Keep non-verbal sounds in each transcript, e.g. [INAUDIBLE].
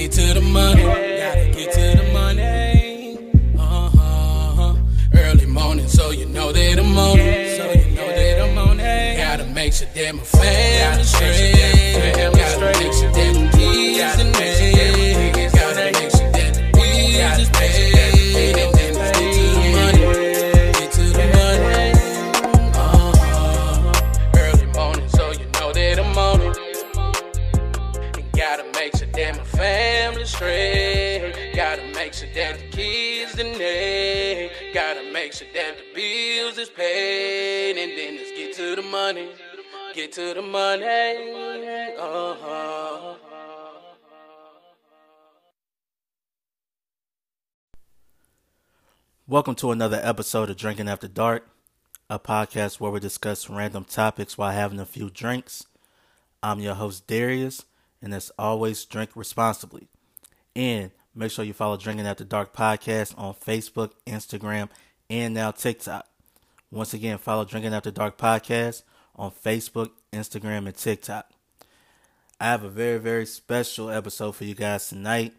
get to the money. Gotta get to the money. Uh-huh. Early morning, so you know that I'm on it. So you know that I'm on it. Gotta make sure that my family straight. The bills is paid. And then let's get to the money. Get to the money. Uh-huh. Welcome to another episode of Drinking After Dark, a podcast where we discuss random topics while having a few drinks. I'm your host, Darius, and as always, drink responsibly. And make sure you follow Drinking After Dark podcast on Facebook, Instagram, and now TikTok. Once again, follow Drinking After Dark podcast on Facebook, Instagram, and TikTok. I have a very, very special episode for you guys tonight.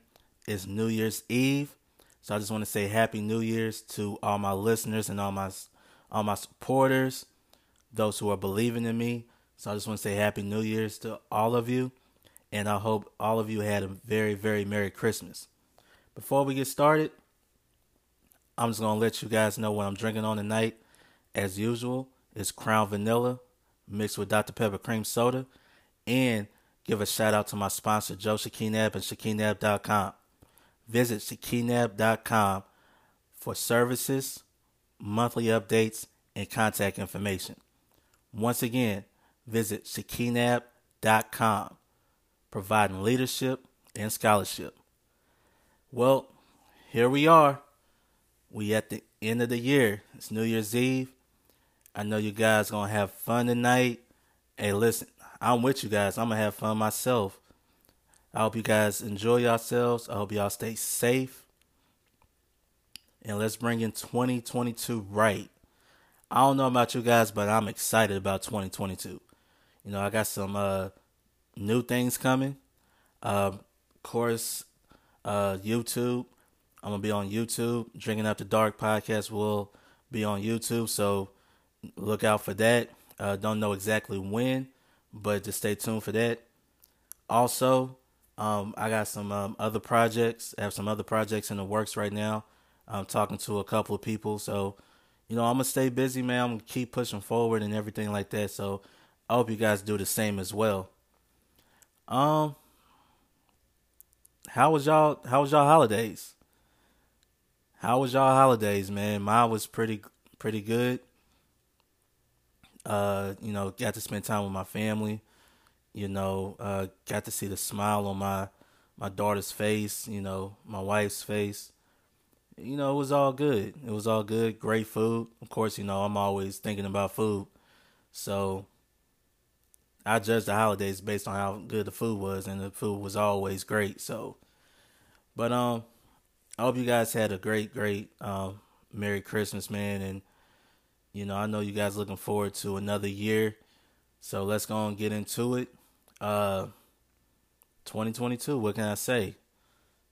It's New Year's Eve. So I just want to say Happy New Year's to all my listeners and all my all my supporters, those who are believing in me. So I just want to say Happy New Year's to all of you, and I hope all of you had a very very Merry Christmas. Before we get started, I'm just gonna let you guys know what I'm drinking on tonight. As usual, it's Crown Vanilla mixed with Dr Pepper Cream Soda, and give a shout out to my sponsor Joe Shakinab and Shakinab.com. Visit shakinab.com for services, monthly updates, and contact information. Once again, visit shakinab.com, providing leadership and scholarship. Well, here we are. We at the end of the year. It's New Year's Eve. I know you guys gonna have fun tonight. Hey, listen, I'm with you guys. I'm gonna have fun myself. I hope you guys enjoy yourselves. I hope y'all stay safe. And let's bring in 2022 right. I don't know about you guys, but I'm excited about 2022. You know, I got some uh, new things coming. Uh, of course, uh, YouTube. I'm gonna be on YouTube. Drinking After Dark podcast will be on YouTube, so look out for that. Uh, don't know exactly when, but just stay tuned for that. Also, um, I got some um, other projects. I have some other projects in the works right now. I'm talking to a couple of people, so you know I'm gonna stay busy, man. I'm gonna keep pushing forward and everything like that. So I hope you guys do the same as well. Um, how was y'all? How was y'all holidays? How was y'all holidays, man? Mine was pretty pretty good. Uh, you know, got to spend time with my family. You know, uh, got to see the smile on my my daughter's face. You know, my wife's face. You know, it was all good. It was all good. Great food. Of course, you know I'm always thinking about food, so I judge the holidays based on how good the food was, and the food was always great. So, but um, I hope you guys had a great, great um, Merry Christmas, man, and you know I know you guys looking forward to another year. So let's go and get into it. Uh, 2022. What can I say?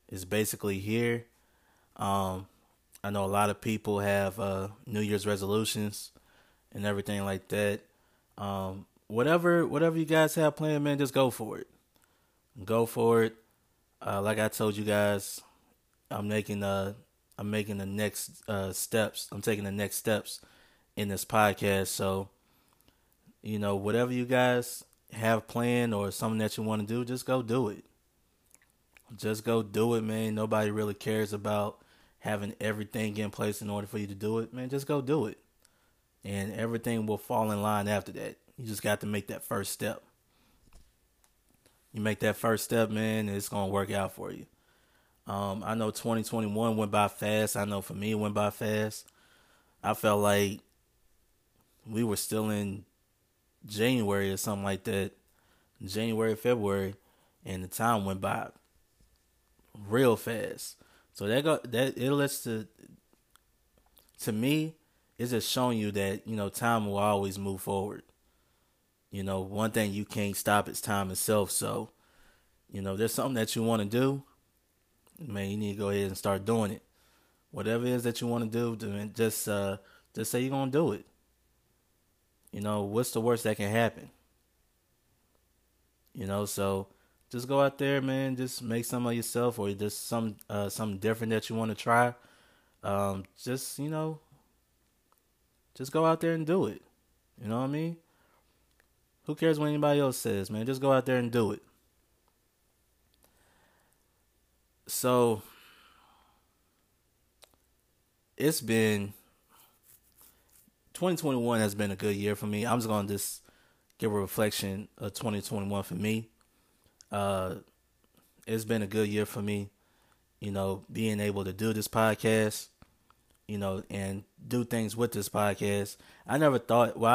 It's basically here. Um, I know a lot of people have uh, New Year's resolutions and everything like that. Um, whatever, whatever you guys have planned, man, just go for it. Go for it. Uh, like I told you guys, I'm making uh, I'm making the next uh, steps. I'm taking the next steps in this podcast. So, you know, whatever you guys have planned or something that you want to do, just go do it. Just go do it, man. Nobody really cares about having everything in place in order for you to do it, man. Just go do it. And everything will fall in line after that. You just got to make that first step. You make that first step, man, it's going to work out for you. Um, I know 2021 went by fast. I know for me, it went by fast. I felt like we were still in January or something like that, January, February, and the time went by real fast. So that got that it lets to to me, it's just showing you that you know time will always move forward. You know, one thing you can't stop is time itself. So, you know, there's something that you want to do, man, you need to go ahead and start doing it. Whatever it is that you want to do, just uh, just say you're gonna do it. You know, what's the worst that can happen? You know, so just go out there, man. Just make some of yourself, or just some uh, something different that you want to try. Um, just you know, just go out there and do it. You know what I mean? Who cares what anybody else says, man? Just go out there and do it. So it's been 2021 has been a good year for me. I'm just gonna just give a reflection of 2021 for me. Uh, it's been a good year for me. You know, being able to do this podcast, you know, and do things with this podcast. I never thought. Well,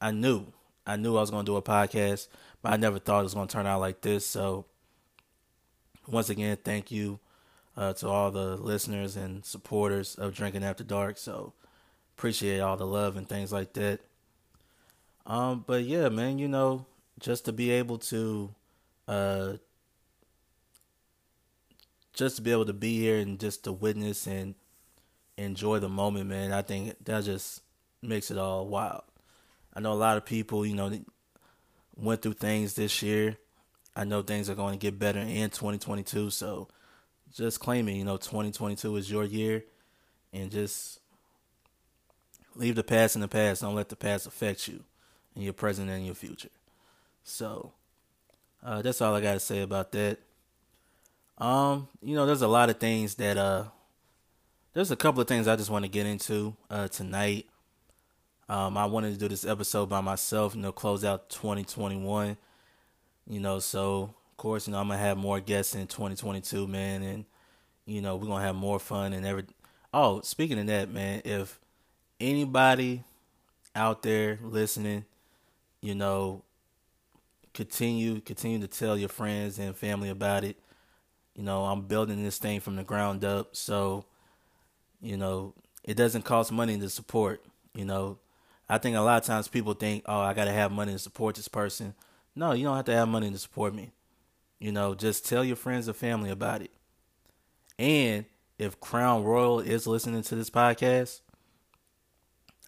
I I knew I knew I was gonna do a podcast, but I never thought it was gonna turn out like this. So, once again, thank you uh, to all the listeners and supporters of Drinking After Dark. So, appreciate all the love and things like that. Um, but yeah, man, you know, just to be able to, uh, just to be able to be here and just to witness and enjoy the moment, man, I think that just makes it all wild. I know a lot of people, you know, went through things this year. I know things are going to get better in 2022. So just claiming, you know, 2022 is your year and just leave the past in the past. Don't let the past affect you in your present and your future. So uh, that's all I got to say about that. Um, you know, there's a lot of things that uh, there's a couple of things I just want to get into uh tonight. Um, I wanted to do this episode by myself, you know, close out 2021. You know, so of course, you know, I'm gonna have more guests in 2022, man, and you know, we're gonna have more fun and every. Oh, speaking of that, man, if anybody out there listening you know, continue continue to tell your friends and family about it. You know, I'm building this thing from the ground up, so you know, it doesn't cost money to support, you know. I think a lot of times people think, "Oh, I got to have money to support this person." No, you don't have to have money to support me. You know, just tell your friends and family about it. And if Crown Royal is listening to this podcast,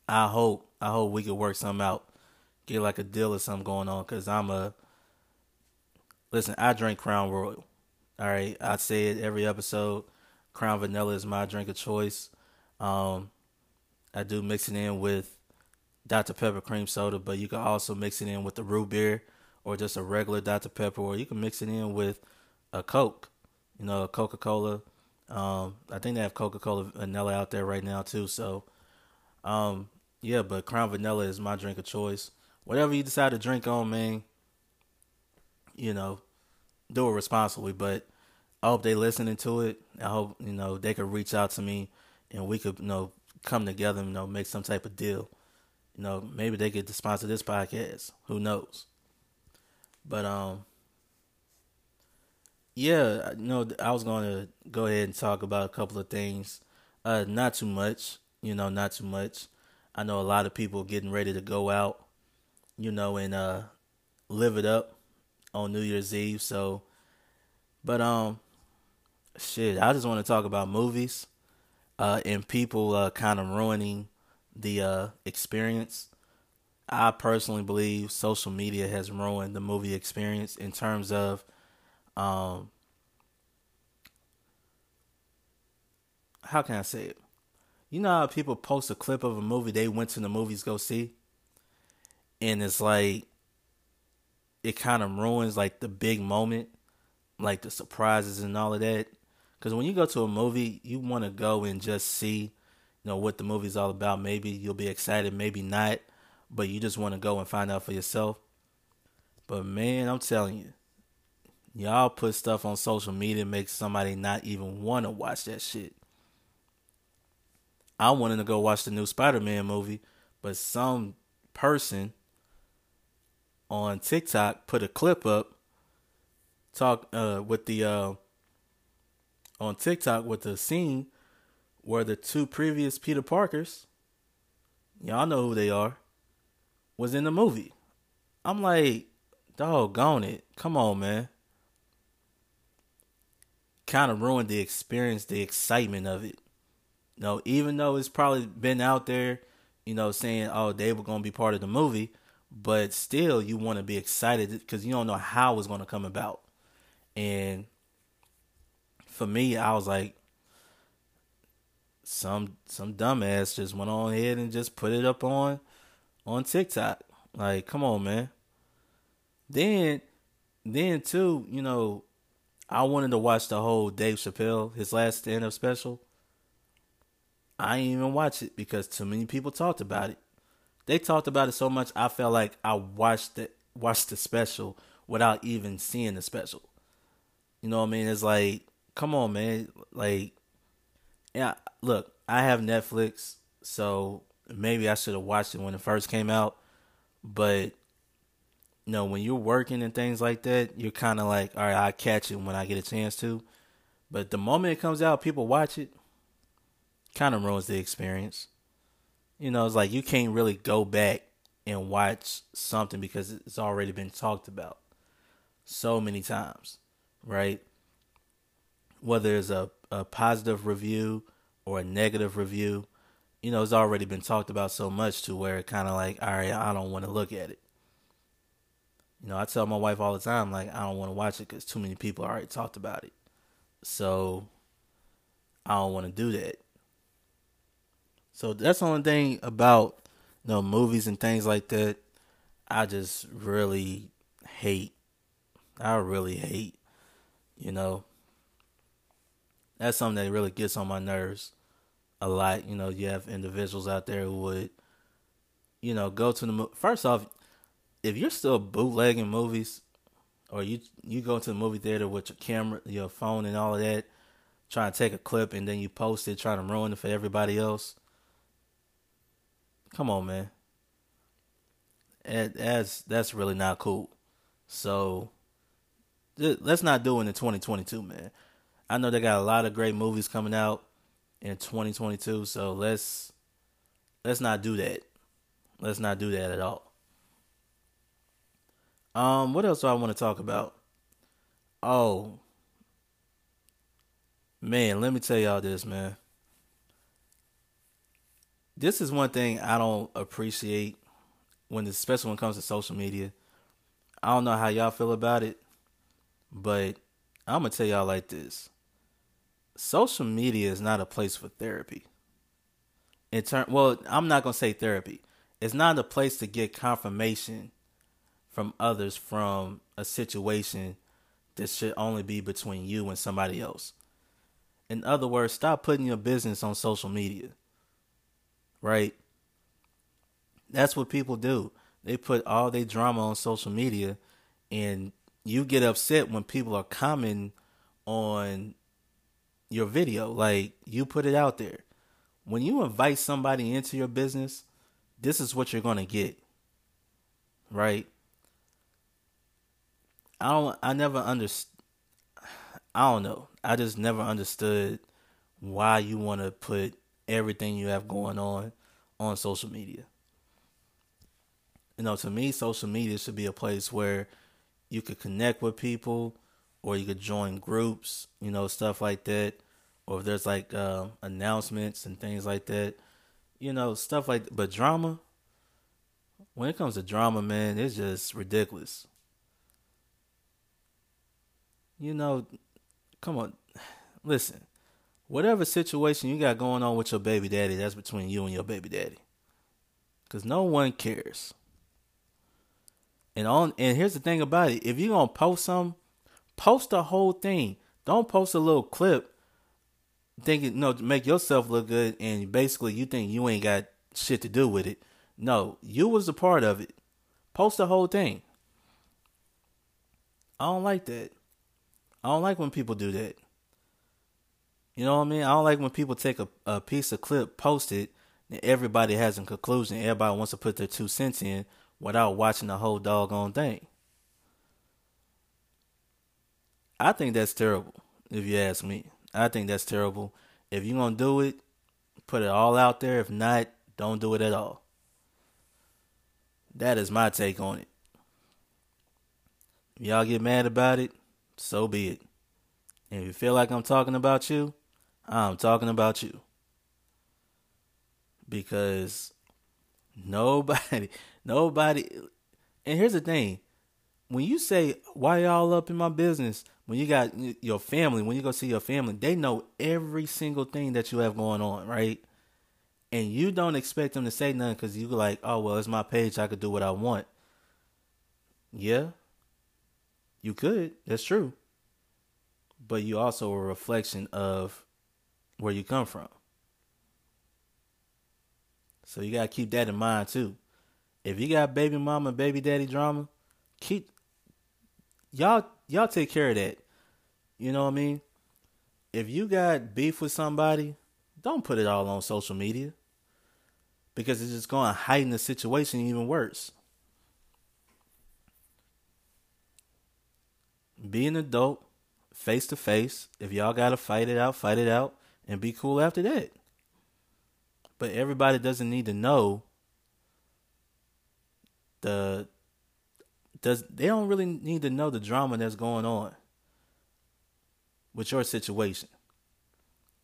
I hope I hope we could work something out get like a deal or something going on because I'm a listen. I drink Crown Royal. All right, I say it every episode. Crown Vanilla is my drink of choice. Um, I do mix it in with Dr Pepper cream soda, but you can also mix it in with the root beer or just a regular Dr Pepper, or you can mix it in with a Coke. You know, Coca Cola. Um, I think they have Coca Cola vanilla out there right now too. So, um, yeah, but Crown Vanilla is my drink of choice whatever you decide to drink on, man, you know, do it responsibly. But I hope they listening to it. I hope you know they could reach out to me and we could you know come together, you know, make some type of deal. You know, maybe they could sponsor this podcast. Who knows? But um, yeah, know, I was going to go ahead and talk about a couple of things. Uh, not too much, you know, not too much. I know a lot of people getting ready to go out you know, and uh, live it up on New Year's Eve. So, but um, shit, I just want to talk about movies, uh, and people uh, kind of ruining the uh experience. I personally believe social media has ruined the movie experience in terms of um how can I say it? You know how people post a clip of a movie they went to the movies go see? and it's like it kind of ruins like the big moment, like the surprises and all of that. Because when you go to a movie, you want to go and just see, you know, what the movie's all about. Maybe you'll be excited, maybe not, but you just want to go and find out for yourself. But man, I'm telling you, y'all put stuff on social media makes somebody not even want to watch that shit. I wanted to go watch the new Spider-Man movie, but some person on TikTok put a clip up talk uh, with the uh, on TikTok with the scene where the two previous Peter Parkers, y'all know who they are, was in the movie. I'm like, doggone it. Come on, man. kind of ruined the experience, the excitement of it. You know, even though it's probably been out there, you know, saying, oh, they were going to be part of the movie, but still you want to be excited because you don't know how it's going to come about. And for me, I was like, some some dumbass just went on ahead and just put it up on on TikTok. Like, come on, man. Then then too, you know, I wanted to watch the whole Dave Chappelle, his last stand up special. I didn't even watch it because too many people talked about it. They talked about it so much I felt like I watched it watched the special without even seeing the special. You know what I mean? It's like, come on, man. Like, yeah, look, I have Netflix, so maybe I should have watched it when it first came out. But you know, when you're working and things like that, you're kind of like, all right, I catch it when I get a chance to. But the moment it comes out, people watch it. Kind of ruins the experience. You know, it's like you can't really go back and watch something because it's already been talked about so many times, right? Whether it's a, a positive review or a negative review, you know, it's already been talked about so much to where it kind of like, all right, I don't want to look at it. You know, I tell my wife all the time, like, I don't want to watch it because too many people already talked about it. So I don't want to do that. So that's the only thing about you know movies and things like that. I just really hate. I really hate. You know, that's something that really gets on my nerves a lot. You know, you have individuals out there who would, you know, go to the. First off, if you're still bootlegging movies, or you you go to the movie theater with your camera, your phone, and all of that, trying to take a clip and then you post it, trying to ruin it for everybody else. Come on, man. that's that's really not cool. So let's not do it in 2022, man. I know they got a lot of great movies coming out in 2022, so let's let's not do that. Let's not do that at all. Um, what else do I want to talk about? Oh, man, let me tell y'all this, man. This is one thing I don't appreciate when, especially when it comes to social media. I don't know how y'all feel about it, but I'm gonna tell y'all like this: social media is not a place for therapy. In turn, well, I'm not gonna say therapy. It's not a place to get confirmation from others from a situation that should only be between you and somebody else. In other words, stop putting your business on social media. Right? That's what people do. They put all their drama on social media and you get upset when people are commenting on your video. Like you put it out there. When you invite somebody into your business, this is what you're going to get. Right? I don't. I never understood. I don't know. I just never understood why you want to put everything you have going on on social media. You know, to me, social media should be a place where you could connect with people, or you could join groups. You know, stuff like that. Or if there's like uh, announcements and things like that, you know, stuff like. But drama, when it comes to drama, man, it's just ridiculous you know, come on, [SIGHS] listen. Whatever situation you got going on with your baby daddy, that's between you and your baby daddy. Cause no one cares. And on and here's the thing about it: if you're gonna post something, post the whole thing. Don't post a little clip thinking you no know, make yourself look good and basically you think you ain't got shit to do with it. No, you was a part of it. Post the whole thing. I don't like that. I don't like when people do that. You know what I mean? I don't like when people take a, a piece of clip, post it, and everybody has a conclusion. Everybody wants to put their two cents in without watching the whole doggone thing. I think that's terrible, if you ask me. I think that's terrible. If you're going to do it, put it all out there. If not, don't do it at all. That is my take on it. If y'all get mad about it, so be it. If you feel like I'm talking about you, I'm talking about you. Because nobody, [LAUGHS] nobody, and here's the thing when you say, why y'all up in my business? When you got your family, when you go see your family, they know every single thing that you have going on, right? And you don't expect them to say nothing because you like, oh, well, it's my page. I could do what I want. Yeah, you could. That's true. But you also a reflection of where you come from. So you gotta keep that in mind too. If you got baby mama, baby daddy drama, keep y'all y'all take care of that. You know what I mean? If you got beef with somebody, don't put it all on social media. Because it's just going to heighten the situation even worse. Be an adult, face to face. If y'all got to fight it out, fight it out, and be cool after that. But everybody doesn't need to know the does they don't really need to know the drama that's going on with your situation.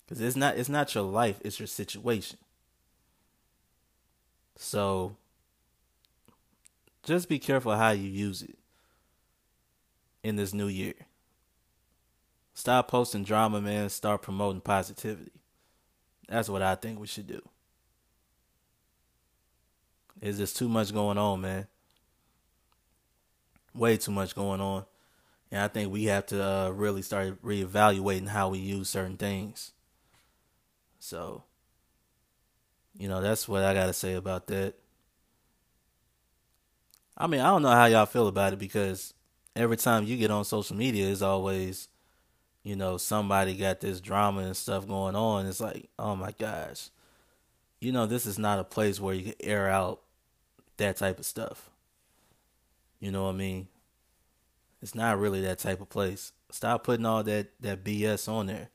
Because it's not it's not your life it's your situation. So just be careful how you use it in this new year. Stop posting drama man. Start promoting positivity. That's what i think we should do. There's just too much going on man way too much going on. And I think we have to uh, really start reevaluating how we use certain things. So, you know, that's what I got to say about that. I mean, I don't know how y'all feel about it because every time you get on social media, it's always, you know, somebody got this drama and stuff going on. It's like, oh my gosh. You know, this is not a place where you can air out that type of stuff. You know what I mean? It's not really that type of place. Stop putting all that that BS on there.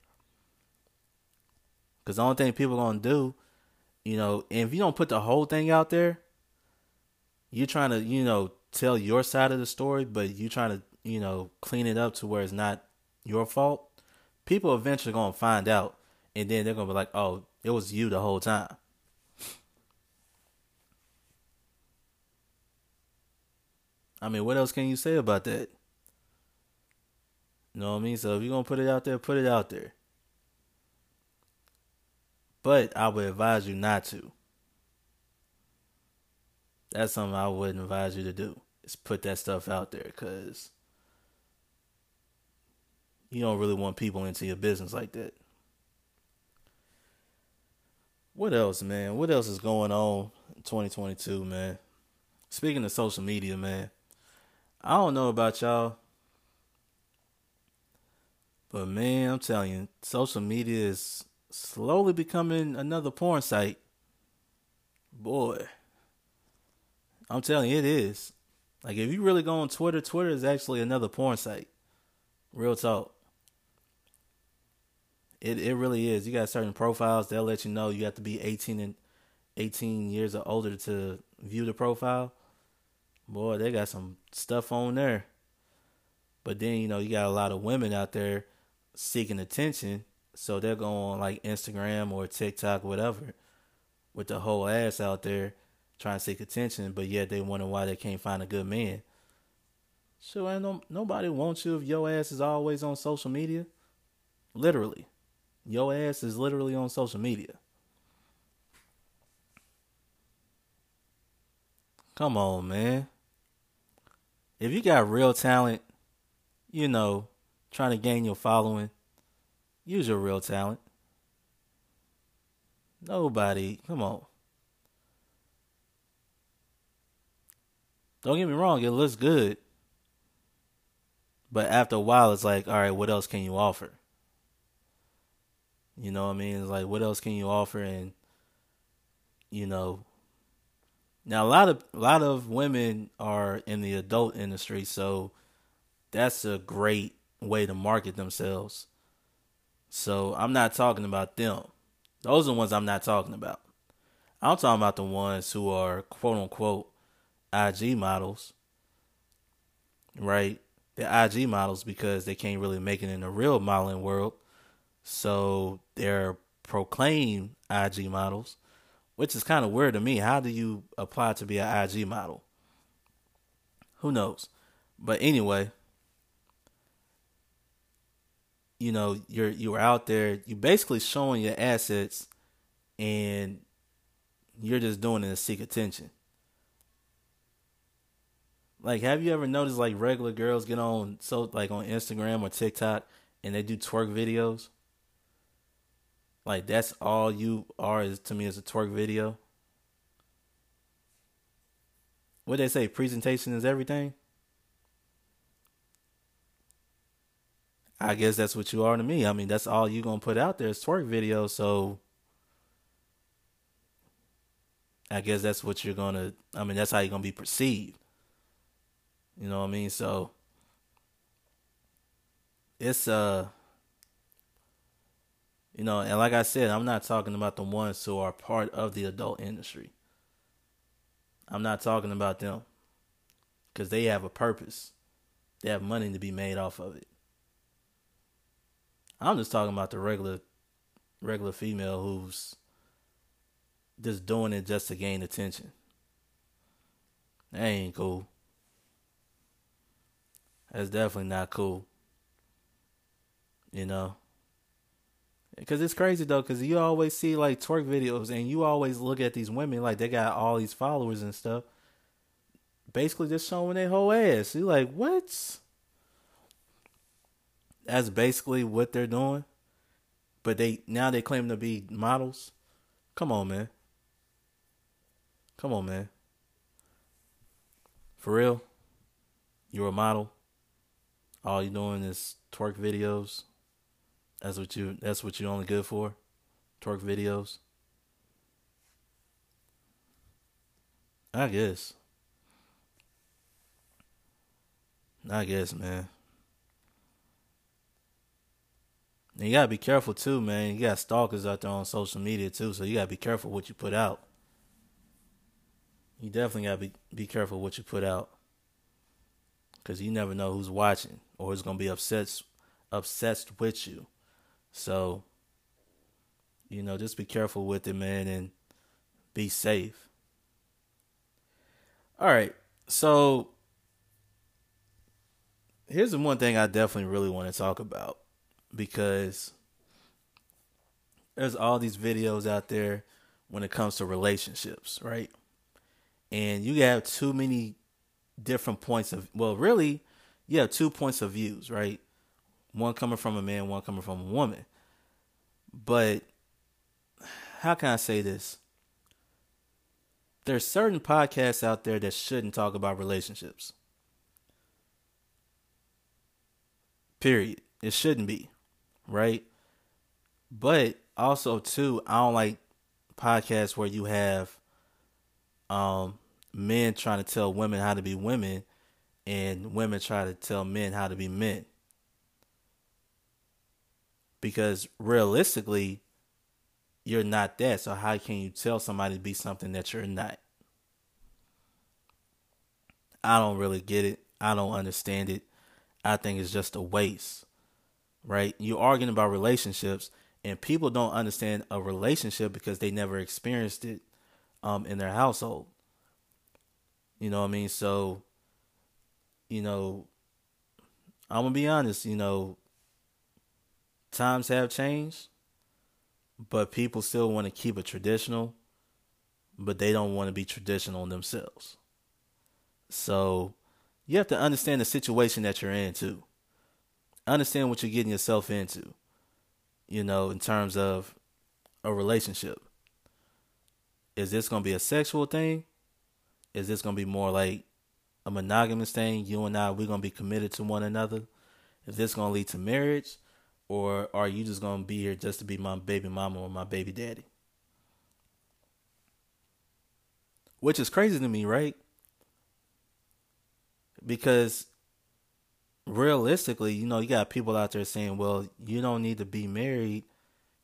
Cause the only thing people gonna do, you know, if you don't put the whole thing out there, you're trying to, you know, tell your side of the story, but you're trying to, you know, clean it up to where it's not your fault. People eventually gonna find out, and then they're gonna be like, "Oh, it was you the whole time." I mean, what else can you say about that? You know what I mean? So if you're gonna put it out there, put it out there. But I would advise you not to. That's something I wouldn't advise you to do. Is put that stuff out there because you don't really want people into your business like that. What else, man? What else is going on in 2022, man? Speaking of social media, man, I don't know about y'all, but man, I'm telling you, social media is slowly becoming another porn site. Boy, I'm telling you, it is. Like, if you really go on Twitter, Twitter is actually another porn site. Real talk. It it really is. You got certain profiles they'll let you know you have to be 18 and 18 years or older to view the profile boy, they got some stuff on there. But then, you know, you got a lot of women out there seeking attention. So they're going on like Instagram or TikTok, whatever, with the whole ass out there trying to seek attention, but yet they wonder why they can't find a good man. Ain't no, nobody wants you if your ass is always on social media. Literally. Your ass is literally on social media. Come on, man if you got real talent, you know, trying to gain your following, use your real talent. Nobody, come on. Don't get me wrong, it looks good. But after a while, it's like, all right, what else can you offer? You know what I mean? It's like, what else can you offer? And, you know, now a lot of a lot of women are in the adult industry, so that's a great way to market themselves. So I'm not talking about them. Those are the ones I'm not talking about. I'm talking about the ones who are quote unquote IG models, right? they're IG models because they can't really make it in the real modeling world. So they're proclaimed IG models, which is kind of weird to me. How do you apply to be an IG model? Who knows? But anyway, you know, you're you're out there, you're basically showing your assets and you're just doing it to seek attention. Like, have you ever noticed like regular girls get on so like on Instagram or TikTok and they do twerk videos? Like that's all you are is to me is a twerk video. What they say, presentation is everything. I guess that's what you are to me. I mean, that's all you gonna put out there is twerk video. So I guess that's what you're gonna. I mean, that's how you're gonna be perceived. You know what I mean? So it's uh you know, and like I said, I'm not talking about the ones who are part of the adult industry. I'm not talking about them cuz they have a purpose. They have money to be made off of it. I'm just talking about the regular regular female who's just doing it just to gain attention. That ain't cool. That's definitely not cool. You know? Because it's crazy though, because you always see like twerk videos and you always look at these women like they got all these followers and stuff. Basically just showing their whole ass. You're like, what? That's basically what they're doing. But they now they claim to be models. Come on, man. Come on, man. For real? You're a model? all you're doing is twerk videos. That's what you that's what you're only good for? Twerk videos. I guess. I guess, man. And you gotta be careful too, man. You got stalkers out there on social media too, so you gotta be careful what you put out. You definitely gotta be be careful what you put out because you never know who's watching or who's gonna be obsessed obsessed with you. So, you know, just be careful with it, man, and be safe. All right, so here's the one thing I definitely really want to talk about because there's all these videos out there when it comes to relationships, right? And you have too many different points of well, really, you have two points of views, right? One coming from a man, one coming from a woman. But how can I say this? There's certain podcasts out there that shouldn't talk about relationships. Period. It shouldn't be, right? But also too, I don't like podcasts where you have um men trying to tell women how to be women and women try to tell men how to be men. Because realistically, you're not that. So how can you tell somebody to be something that you're not? I don't really get it. I don't understand it. I think it's just a waste. Right? You're arguing about relationships and people don't understand a relationship because they never experienced it um, in their household. You know what I mean? So, you know, I'm gonna be honest, you know, times have changed, but people still want to keep it traditional, but they don't want to be traditional themselves. So you have to understand the situation that you're in too. Understand what you're getting yourself into, you know, in terms of a relationship. Is this gonna be a sexual thing? is this gonna be more like a monogamous thing? You and I, we're gonna be committed to one another. Is this gonna lead to marriage, or are you just gonna be here just to be my baby mama or my baby daddy? Which is crazy to me, right? Because realistically, you know, you got people out there saying, well, you don't need to be married,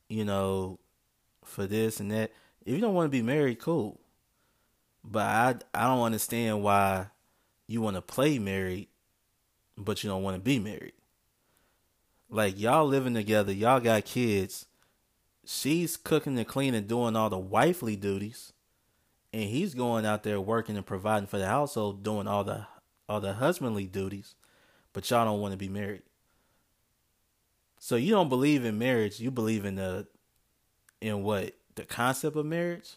you know, for this and that. If you don't want to be married, cool. But I I don't understand why you want to play married but you don't want to be married. Like y'all living together, y'all got kids. She's cooking and cleaning, doing all the wifely duties, and he's going out there working and providing for the household, doing all the all the husbandly duties. But y'all don't want to be married. So you don't believe in marriage. You believe in the in what the concept of marriage.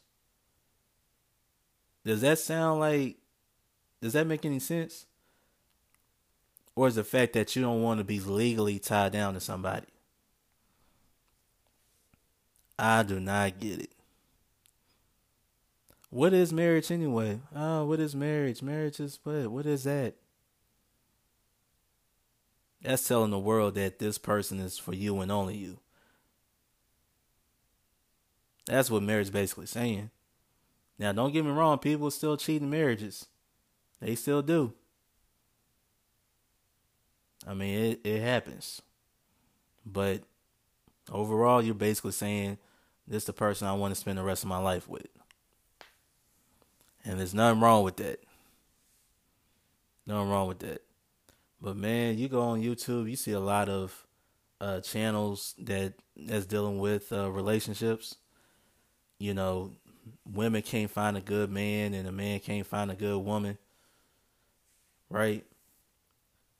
Does that sound like? Does that make any sense? Or is the fact that you don't want to be legally tied down to somebody? I do not get it. What is marriage anyway? Oh, what is marriage? Marriage is what? What is that? That's telling the world that this person is for you and only you. That's what marriage basically saying. Now, don't get me wrong, people still cheat in marriages. They still do. I mean, it, it happens. But overall, you're basically saying this is the person I want to spend the rest of my life with. And there's nothing wrong with that. Nothing wrong with that. But man, you go on YouTube, you see a lot of uh, channels that that's dealing with uh, relationships. You know, women can't find a good man, and a man can't find a good woman. Right?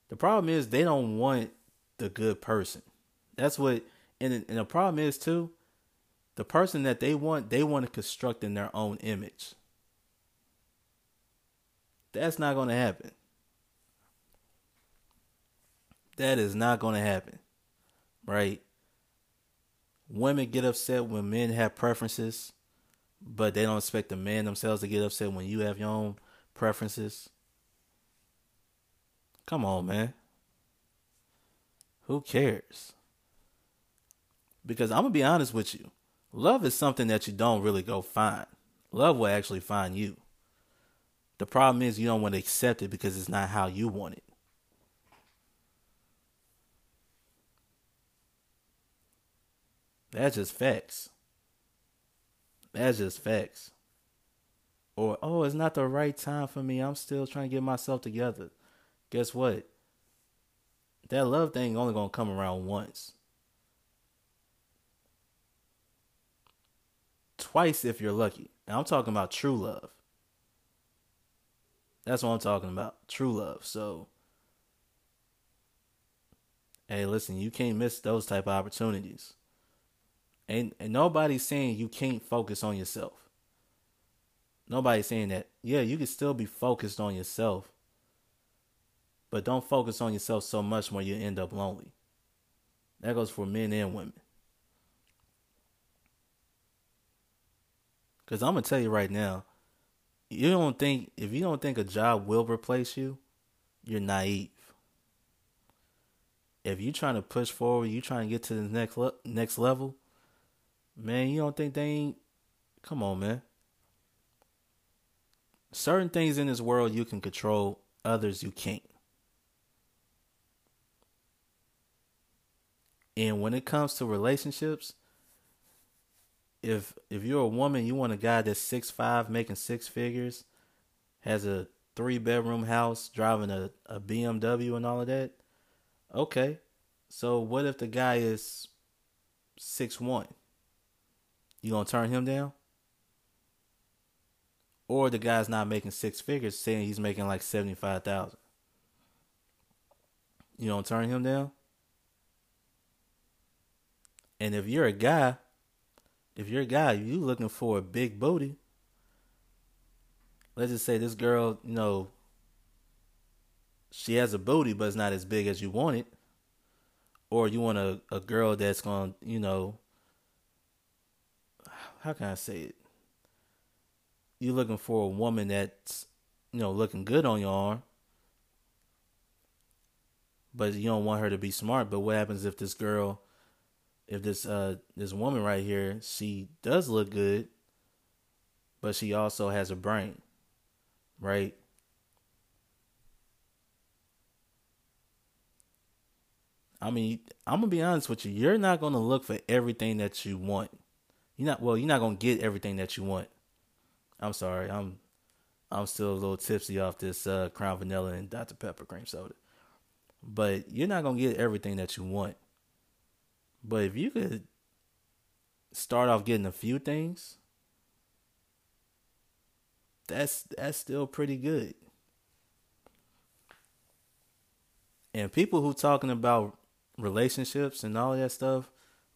The problem is they don't want the good person. That's what, and and the problem is too, the person that they want, they want to construct in their own image. That's not going to happen. That is not going to happen. Right? Women get upset when men have preferences, but they don't expect the men themselves to get upset when you have your own preferences. Come on, man. Who cares? Because I'm going to be honest with you. Love is something that you don't really go find. Love will actually find you. The problem is you don't want to accept it because it's not how you want it. That's just facts. That's just facts. Or, oh, it's not the right time for me. I'm still trying to get myself together. Guess what? That love thing only gonna come around once. Twice if you're lucky. And I'm talking about true love. That's what I'm talking about. True love. So hey, listen, you can't miss those type of opportunities. And, and nobody's saying you can't focus on yourself. Nobody's saying that. Yeah, you can still be focused on yourself. But don't focus on yourself so much when you end up lonely. That goes for men and women. Because I'm going to tell you right now, you don't think, if you don't think a job will replace you, you're naive. If you're trying to push forward, you're trying to get to the next le- next level, Man, you don't think they ain't. Come on, man. Certain things in this world you can control, others you can't. And when it comes to relationships, if if you're a woman, you want a guy that's six five, making six figures, has a three bedroom house, driving a, a BMW and all of that. Okay. So what if the guy is six one? You gonna turn him down? Or the guy's not making six figures, saying he's making like seventy five thousand. You don't turn him down? And if you're a guy, if you're a guy, you looking for a big booty. Let's just say this girl, you know, she has a booty, but it's not as big as you want it. Or you want a, a girl that's gonna, you know, how can I say it? You're looking for a woman that's, you know, looking good on your arm, but you don't want her to be smart. But what happens if this girl, if this uh this woman right here, she does look good, but she also has a brain, right? I mean, I'm gonna be honest with you. You're not gonna look for everything that you want you're not well, you're not gonna get everything that you want. I'm sorry, I'm I'm still a little tipsy off this uh, Crown Vanilla and Dr Pepper cream soda. but you're not gonna get everything that you want. But if you could start off getting a few things, that's that's still pretty good. And people who talking about relationships and all that stuff,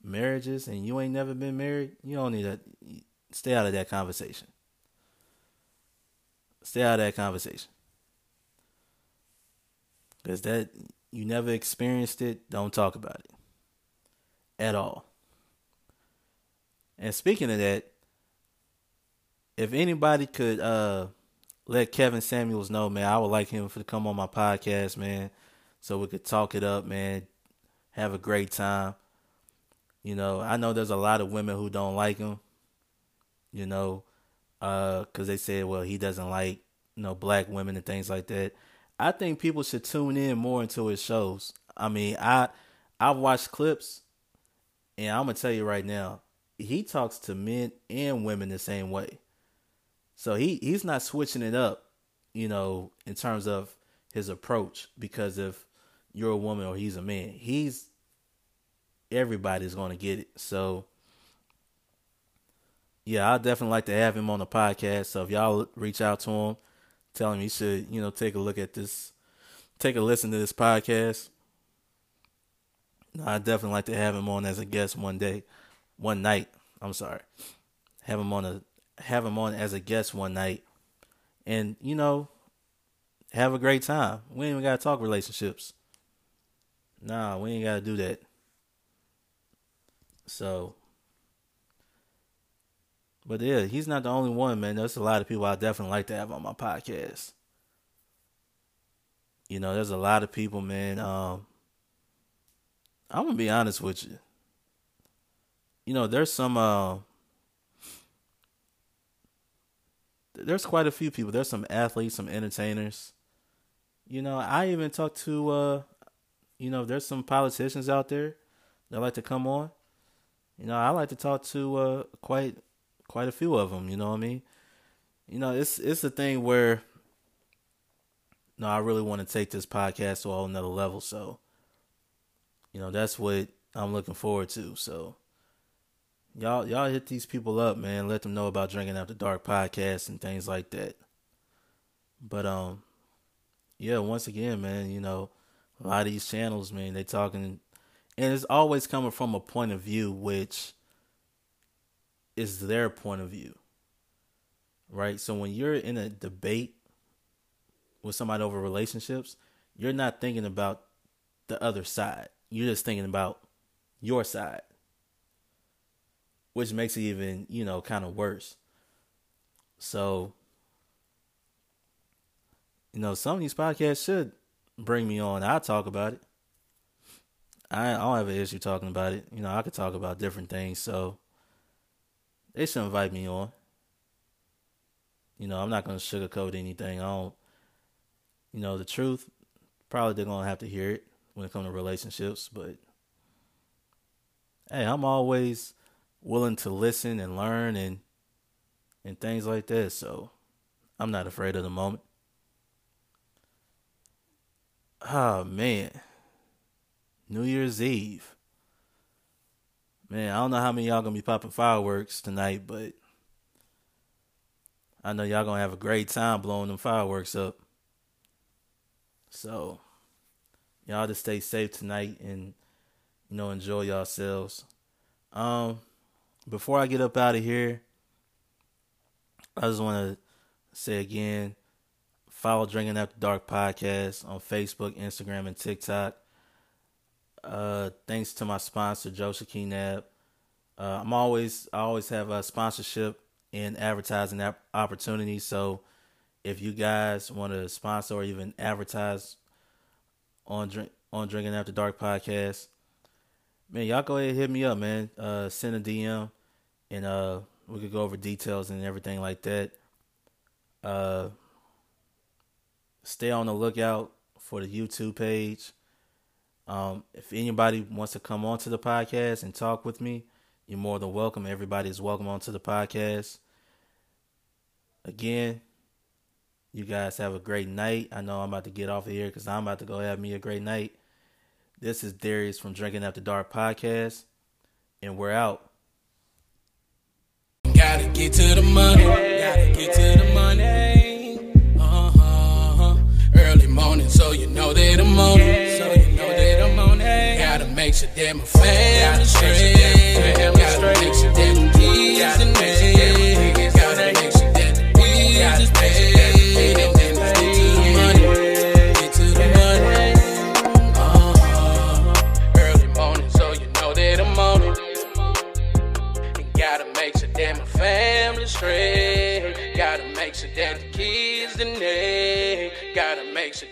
marriages, and you ain't never been married, you don't need to stay out of that conversation. Stay out of that conversation. Cause that you never experienced it, don't talk about it. At all. And speaking of that, if anybody could uh let Kevin Samuels know, man, I would like him to come on my podcast, man, so we could talk it up, man. Have a great time. You know, I know there's a lot of women who don't like him. You know, uh, cause they say, well, he doesn't like you know black women and things like that. I think people should tune in more into his shows. I mean, I I've watched clips, and I'm gonna tell you right now, he talks to men and women the same way. So he he's not switching it up, you know, in terms of his approach because if you're a woman or he's a man, he's everybody's to get it. So yeah, I'd definitely like to have him on the podcast. So if y'all reach out to him, tell him he should, you know, take a look at this, take a listen to this podcast. I'd definitely like to have him on as a guest one day one night. I'm sorry, have him on a have him on as a guest one night, and you know, have a great time. We ain't even gotta talk relationships. Nah, we ain't gotta do that. So, but yeah, he's not the only one, man. There's a lot of people I definitely like to have on my podcast. You know, there's a lot of people, man. Um, I'm gonna be honest with you you know, there's some uh, there's quite a few people. There's some athletes, some entertainers. You know, I even talked to uh, you know, there's some politicians out there that like to come on. You know, I like to talk to uh quite quite a few of them, you know what I mean? You know, it's it's a thing where no, I really want to take this podcast to a whole level, so you know, that's what I'm looking forward to. So y'all y'all hit these people up, man. Let them know about drinking after dark podcast and things like that. But um, yeah, once again, man, you know, a lot of these channels, man, they talking, and it's always coming from a point of view which is their point of view, right? So when you're in a debate with somebody over relationships, you're not thinking about the other side. You're just thinking about your side which makes it even, you know, kind of worse. So, you know, some of these podcasts should bring me on. I'll talk about it. I, I don't have an issue talking about it. You know, I could talk about different things. So, they should invite me on. You know, I'm not going to sugarcoat anything. I don't, you know, the truth, probably they're going to have to hear it when it comes to relationships. But, hey, I'm always willing to listen and learn and and things like that. So I'm not afraid of the moment. Oh man. New Year's Eve. Man, I don't know how many y'all gonna be popping fireworks tonight, but I know y'all gonna have a great time blowing them fireworks up. So y'all just stay safe tonight and you know enjoy yourselves. Um before I get up out of here, I just want to say again follow Drinking After Dark podcast on Facebook, Instagram, and TikTok. Uh, thanks to my sponsor, Joe Shakinab. Uh, I'm always I always have a sponsorship and advertising opportunities. So if you guys want to sponsor or even advertise on drink on Drinking After Dark podcast, man, y'all go ahead and hit me up, man. Uh, send a DM, and uh, we could go over details and everything like that. Uh, stay on the lookout for the YouTube page. Um, if anybody wants to come onto the podcast and talk with me, you're more than welcome. Everybody is welcome onto the podcast. Again, You guys have a great night. I know I'm about to get off of here because I'm about to go have me a great night. This is Darius from Drinking After Dark podcast, and we're out. Gotta get to the money. Gotta get to the money. Uh-huh. Early morning, so you know that I'm on it. So you know that I'm on it. Gotta make sure that my family straight. Gotta make sure that the kids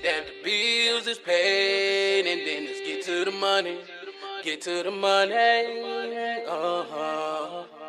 That the bills is paid. And then let's get to the money. Get to the money. Uh huh.